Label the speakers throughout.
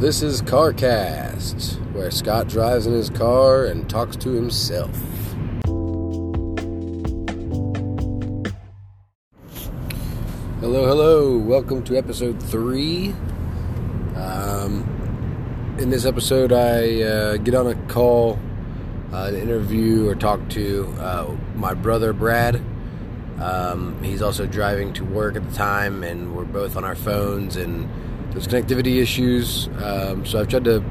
Speaker 1: This is CarCast, where Scott drives in his car and talks to himself. Hello, hello. Welcome to episode three. Um, in this episode, I uh, get on a call, uh, an interview, or talk to uh, my brother Brad. Um, he's also driving to work at the time, and we're both on our phones, and there's connectivity issues. Um, so I've tried to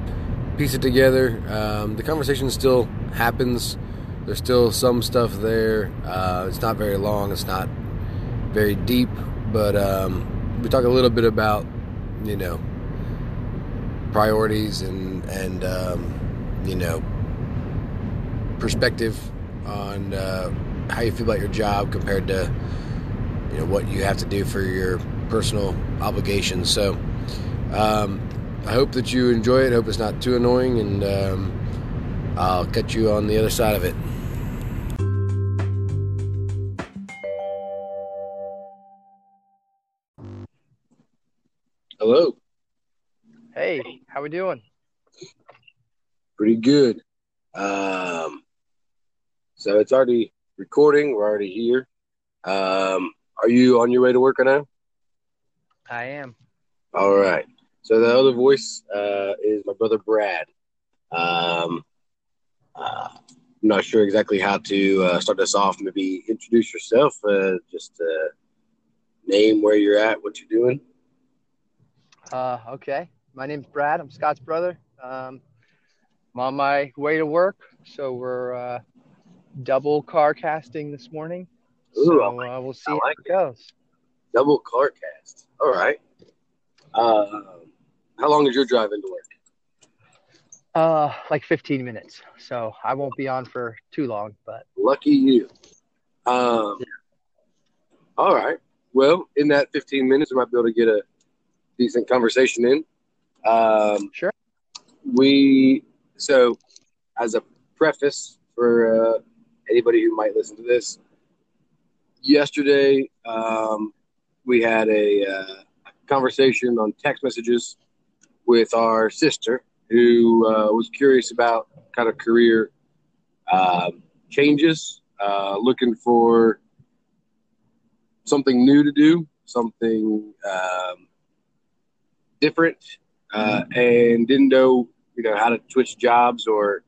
Speaker 1: piece it together. Um, the conversation still happens. There's still some stuff there. Uh, it's not very long. It's not very deep, but um, we talk a little bit about, you know, priorities and and um, you know perspective on uh, how you feel about your job compared to you know what you have to do for your personal obligations. So um, I hope that you enjoy it. I hope it's not too annoying, and um, I'll catch you on the other side of it. Hello.
Speaker 2: Hey, how we doing?
Speaker 1: Pretty good. Um, so it's already recording. We're already here. Um, are you on your way to work right now?
Speaker 2: I am.
Speaker 1: All right. So the other voice uh, is my brother Brad. Um, uh, I'm not sure exactly how to uh, start this off. Maybe introduce yourself. Uh, just uh, name where you're at, what you're doing.
Speaker 2: Uh, okay. My name's Brad. I'm Scott's brother. Um, I'm on my way to work, so we're uh, double car casting this morning.
Speaker 1: Ooh,
Speaker 2: so
Speaker 1: like-
Speaker 2: uh, we'll see
Speaker 1: I
Speaker 2: how
Speaker 1: like
Speaker 2: it goes.
Speaker 1: Double car cast. All right. Uh, how long is your drive into work?
Speaker 2: Uh, like 15 minutes, so I won't be on for too long. But
Speaker 1: Lucky you. Um, all right. Well, in that 15 minutes, we might be able to get a decent conversation in. Um,
Speaker 2: Sure.
Speaker 1: We so as a preface for uh, anybody who might listen to this, yesterday um, we had a, uh, conversation on text messages with our sister who uh, was curious about kind of career um, changes, uh, looking for something new to do, something um, different, uh, and didn't know, you know, how to switch jobs or,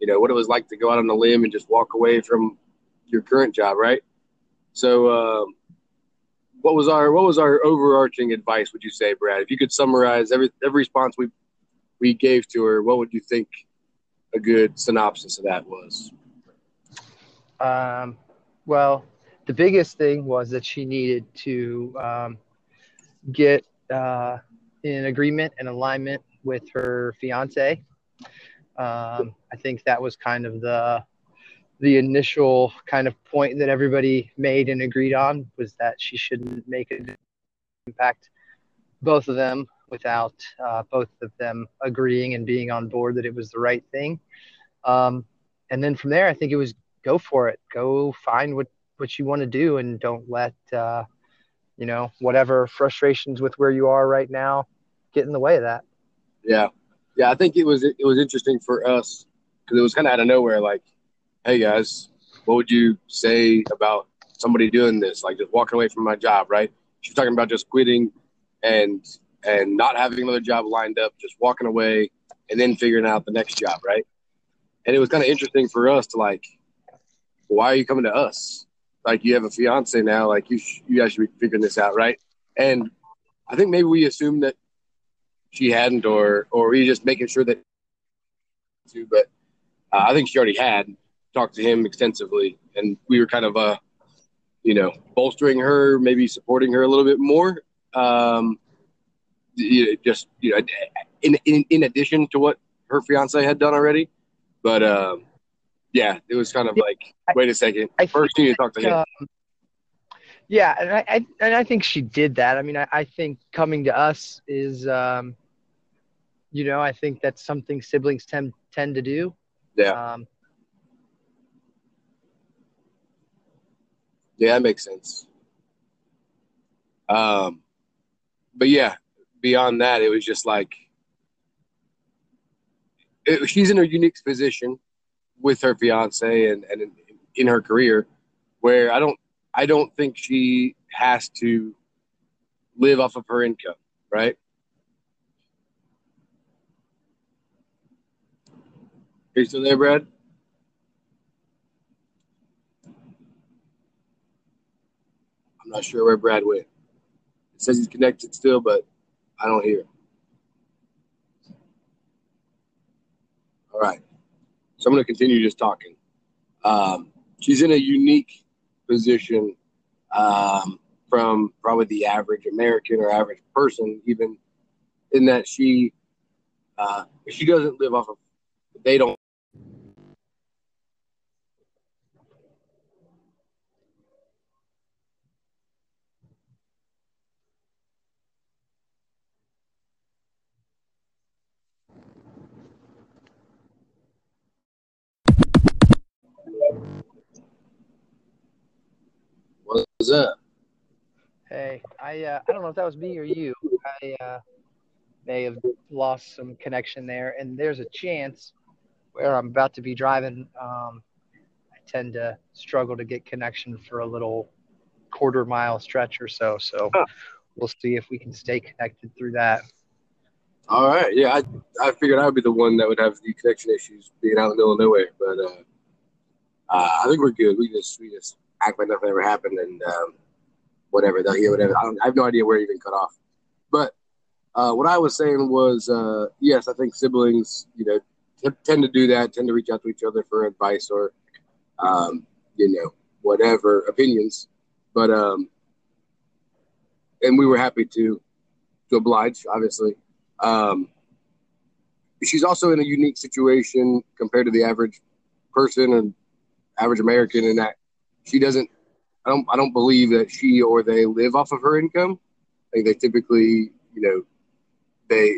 Speaker 1: you know, what it was like to go out on a limb and just walk away from your current job, right? So, um, what was our what was our overarching advice? Would you say, Brad? If you could summarize every every response we we gave to her, what would you think a good synopsis of that was?
Speaker 2: um, well, the biggest thing was that she needed to um, get uh, in agreement and alignment with her fiance. Um, I think that was kind of the the initial kind of point that everybody made and agreed on was that she shouldn't make an impact both of them without uh, both of them agreeing and being on board that it was the right thing. Um, and then from there, I think it was go for it, go find what what you want to do, and don't let uh, you know whatever frustrations with where you are right now get in the way of that.
Speaker 1: Yeah, yeah. I think it was it was interesting for us because it was kind of out of nowhere. Like, hey guys, what would you say about somebody doing this? Like just walking away from my job, right? She's talking about just quitting and and not having another job lined up, just walking away and then figuring out the next job, right? And it was kind of interesting for us to like, why are you coming to us? Like you have a fiance now, like you sh- you guys should be figuring this out, right? And I think maybe we assumed that she hadn't, or or we just making sure that. But uh, I think she already had talked to him extensively, and we were kind of uh, you know, bolstering her, maybe supporting her a little bit more. Um, you know, just you know, in in in addition to what her fiance had done already, but um, yeah, it was kind of like, wait a second,
Speaker 2: I
Speaker 1: first you need to talk to him.
Speaker 2: Um, yeah, and I, I and I think she did that. I mean, I, I think coming to us is, um, you know, I think that's something siblings tend tend to do.
Speaker 1: Yeah.
Speaker 2: Um,
Speaker 1: Yeah, that makes sense. Um, but yeah, beyond that, it was just like, it, she's in a unique position with her fiance and, and in, in her career where I don't I don't think she has to live off of her income, right? Are you still there, Brad? Not sure where Brad went. It says he's connected still, but I don't hear. All right. So I'm going to continue just talking. Um, she's in a unique position um, from probably the average American or average person, even in that she uh, she doesn't live off of they don't What's up?
Speaker 2: Hey, I uh, I don't know if that was me or you. I uh, may have lost some connection there, and there's a chance where I'm about to be driving. Um, I tend to struggle to get connection for a little quarter mile stretch or so. So
Speaker 1: Huh.
Speaker 2: we'll see if we can stay connected through that.
Speaker 1: All right. Yeah, I, I figured I would be the one that would have the connection issues being out in the middle of nowhere, but uh, uh, I think we're good. We just we just act like nothing ever happened and um, whatever. They'll hear whatever. I, I have no idea where it even cut off. But uh, what I was saying was, uh, yes, I think siblings, you know, t- tend to do that, tend to reach out to each other for advice or, um, you know, whatever opinions. But um, and we were happy to to oblige, obviously. Um, she's also in a unique situation compared to the average person and average American in that she doesn't. I don't. I don't believe that she or they live off of her income. I think they typically, you know, they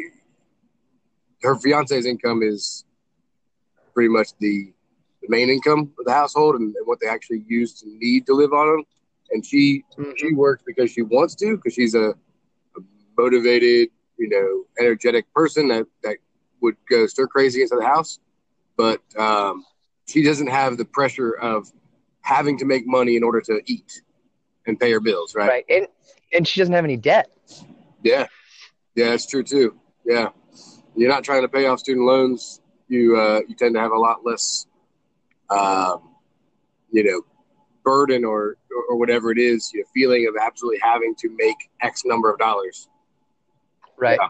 Speaker 1: her fiance's income is pretty much the the main income of the household and, and what they actually use to need to live on them. And she she works because she wants to because she's a, a motivated, you know, energetic person that that would go stir crazy inside the house. But um, she doesn't have the pressure of having to make money in order to eat and pay her bills, right?
Speaker 2: Right. And and she doesn't have any debt.
Speaker 1: Yeah, yeah, that's true too. Yeah, you're not trying to pay off student loans. You uh, you tend to have a lot less, um, you know, burden or, or whatever it is. You know, feeling of absolutely having to make X number of dollars.
Speaker 2: Right.
Speaker 1: Yeah.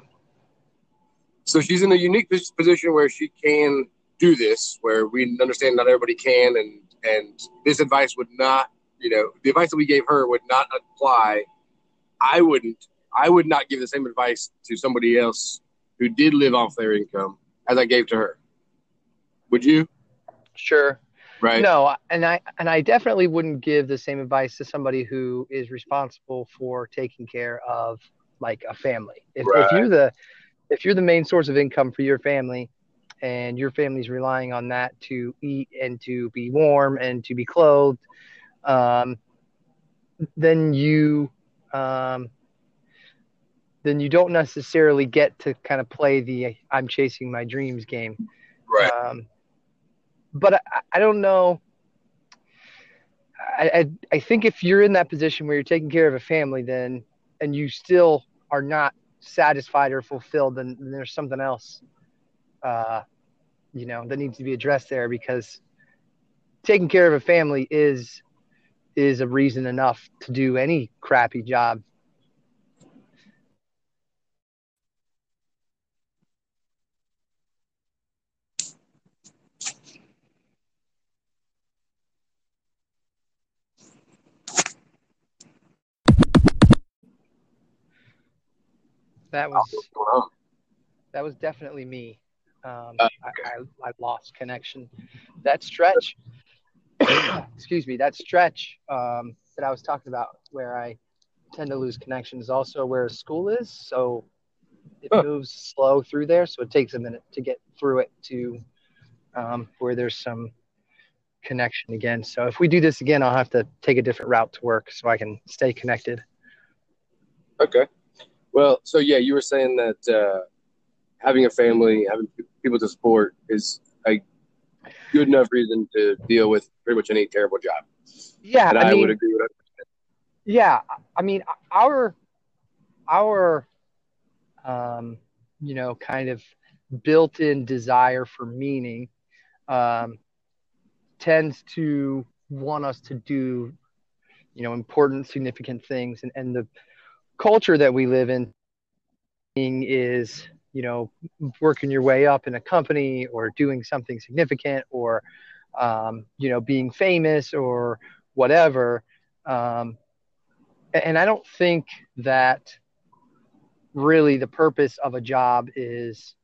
Speaker 1: So she's in a unique position where she can do this, where we understand not everybody can, and and this advice would not, you know, the advice that we gave her would not apply. I wouldn't. I would not give the same advice to somebody else who did live off their income as I gave to her. Would you?
Speaker 2: Sure.
Speaker 1: Right.
Speaker 2: No, and I and I definitely wouldn't give the same advice to somebody who is responsible for taking care of like a family. If,
Speaker 1: Right.
Speaker 2: if you're the if you're the main source of income for your family and your family's relying on that to eat and to be warm and to be clothed, um, then you um, then you don't necessarily get to kind of play the I'm chasing my dreams game.
Speaker 1: Right.
Speaker 2: Um, but I, I don't know. I, I I think if you're in that position where you're taking care of a family, then and you still are not satisfied or fulfilled, then, then there's something else, uh, you know, that needs to be addressed there because taking care of a family is is a reason enough to do any crappy job. That was
Speaker 1: oh, on?
Speaker 2: that was definitely me. Um,
Speaker 1: Uh,
Speaker 2: I, I, I lost connection. That stretch, excuse me, that stretch um, that I was talking about where I tend to lose connection is also where school is. So it
Speaker 1: Huh.
Speaker 2: moves slow through there. So it takes a minute to get through it to um, where there's some connection again. So if we do this again, I'll have to take a different route to work so I can stay connected.
Speaker 1: Okay. Well, so yeah, you were saying that uh, having a family, having people to support is a good enough reason to deal with pretty much any terrible job.
Speaker 2: Yeah,
Speaker 1: and
Speaker 2: I,
Speaker 1: I,
Speaker 2: mean,
Speaker 1: would agree with that.
Speaker 2: yeah, I mean, our our um, you know, kind of built-in desire for meaning um, tends to want us to do, you know, important, significant things, and and the culture that we live in is you know working your way up in a company or doing something significant or um, you know being famous or whatever um, and i don't think that really the purpose of a job is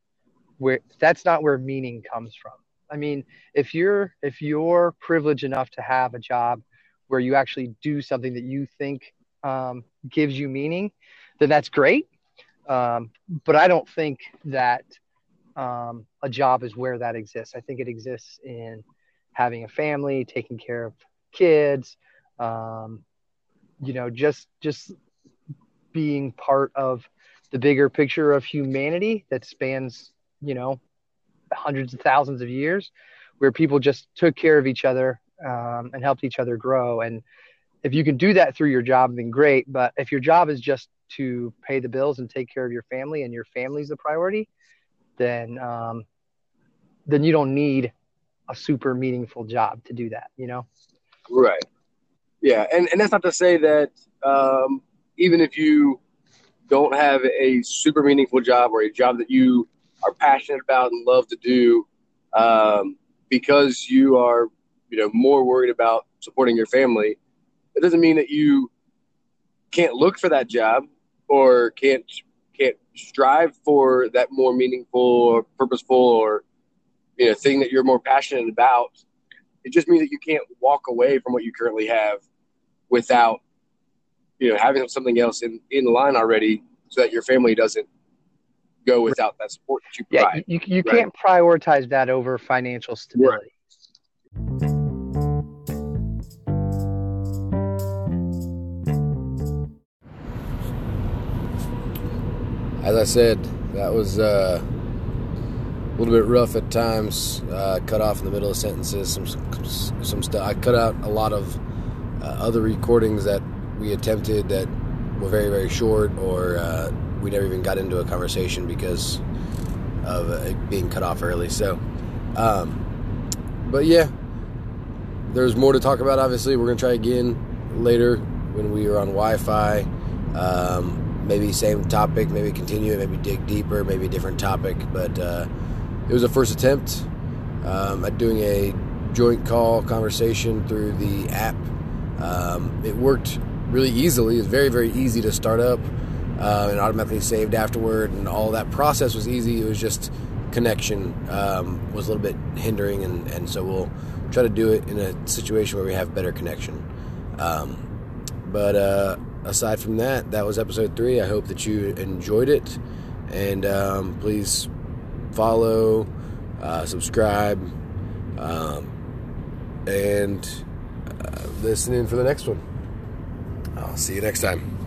Speaker 2: where that's not where meaning comes from. I mean if you're if you're privileged enough to have a job where you actually do something that you think um, gives you meaning then that's great um, but I don't think that um, a job is where that exists. I think it exists in having a family, taking care of kids, um, you know, just just being part of the bigger picture of humanity that spans, you know, hundreds of thousands of years, where people just took care of each other um, and helped each other grow. And if you can do that through your job, then great. But if your job is just to pay the bills and take care of your family and your family's the priority, then um, then you don't need a super meaningful job to do that, you know?
Speaker 1: Right. Yeah, and and that's not to say that um, even if you don't have a super meaningful job or a job that you are passionate about and love to do, um, because you are you know more worried about supporting your family, it doesn't mean that you can't look for that job or can't can't strive for that more meaningful or purposeful or you know thing that you're more passionate about it just means that you can't walk away from what you currently have without you know having something else in in line already so that your family doesn't go without that support that you provide.
Speaker 2: Yeah, you, you right? can't prioritize that over financial stability. Right.
Speaker 3: As I said, that was uh, a little bit rough at times. Uh, cut off in the middle of sentences. Some some, stuff. I cut out a lot of uh, other recordings that we attempted that were very very short, or uh, we never even got into a conversation because of it being cut off early. So, um, but yeah, there's more to talk about. Obviously, we're gonna try again later when we are on Wi-Fi. Um, maybe same topic, maybe continue it, maybe dig deeper, maybe different topic. But uh, it was a first attempt um, at doing a joint call conversation through the app. Um, it worked really easily. It's very, very easy to start up uh, and automatically saved afterward, and all that process was easy. It was just connection um, was a little bit hindering, and, and so we'll try to do it in a situation where we have better connection. Um, but uh, aside from that, that was episode three. I hope that you enjoyed it. And um, please follow, uh, subscribe, um, and uh, listen in for the next one. I'll see you next time.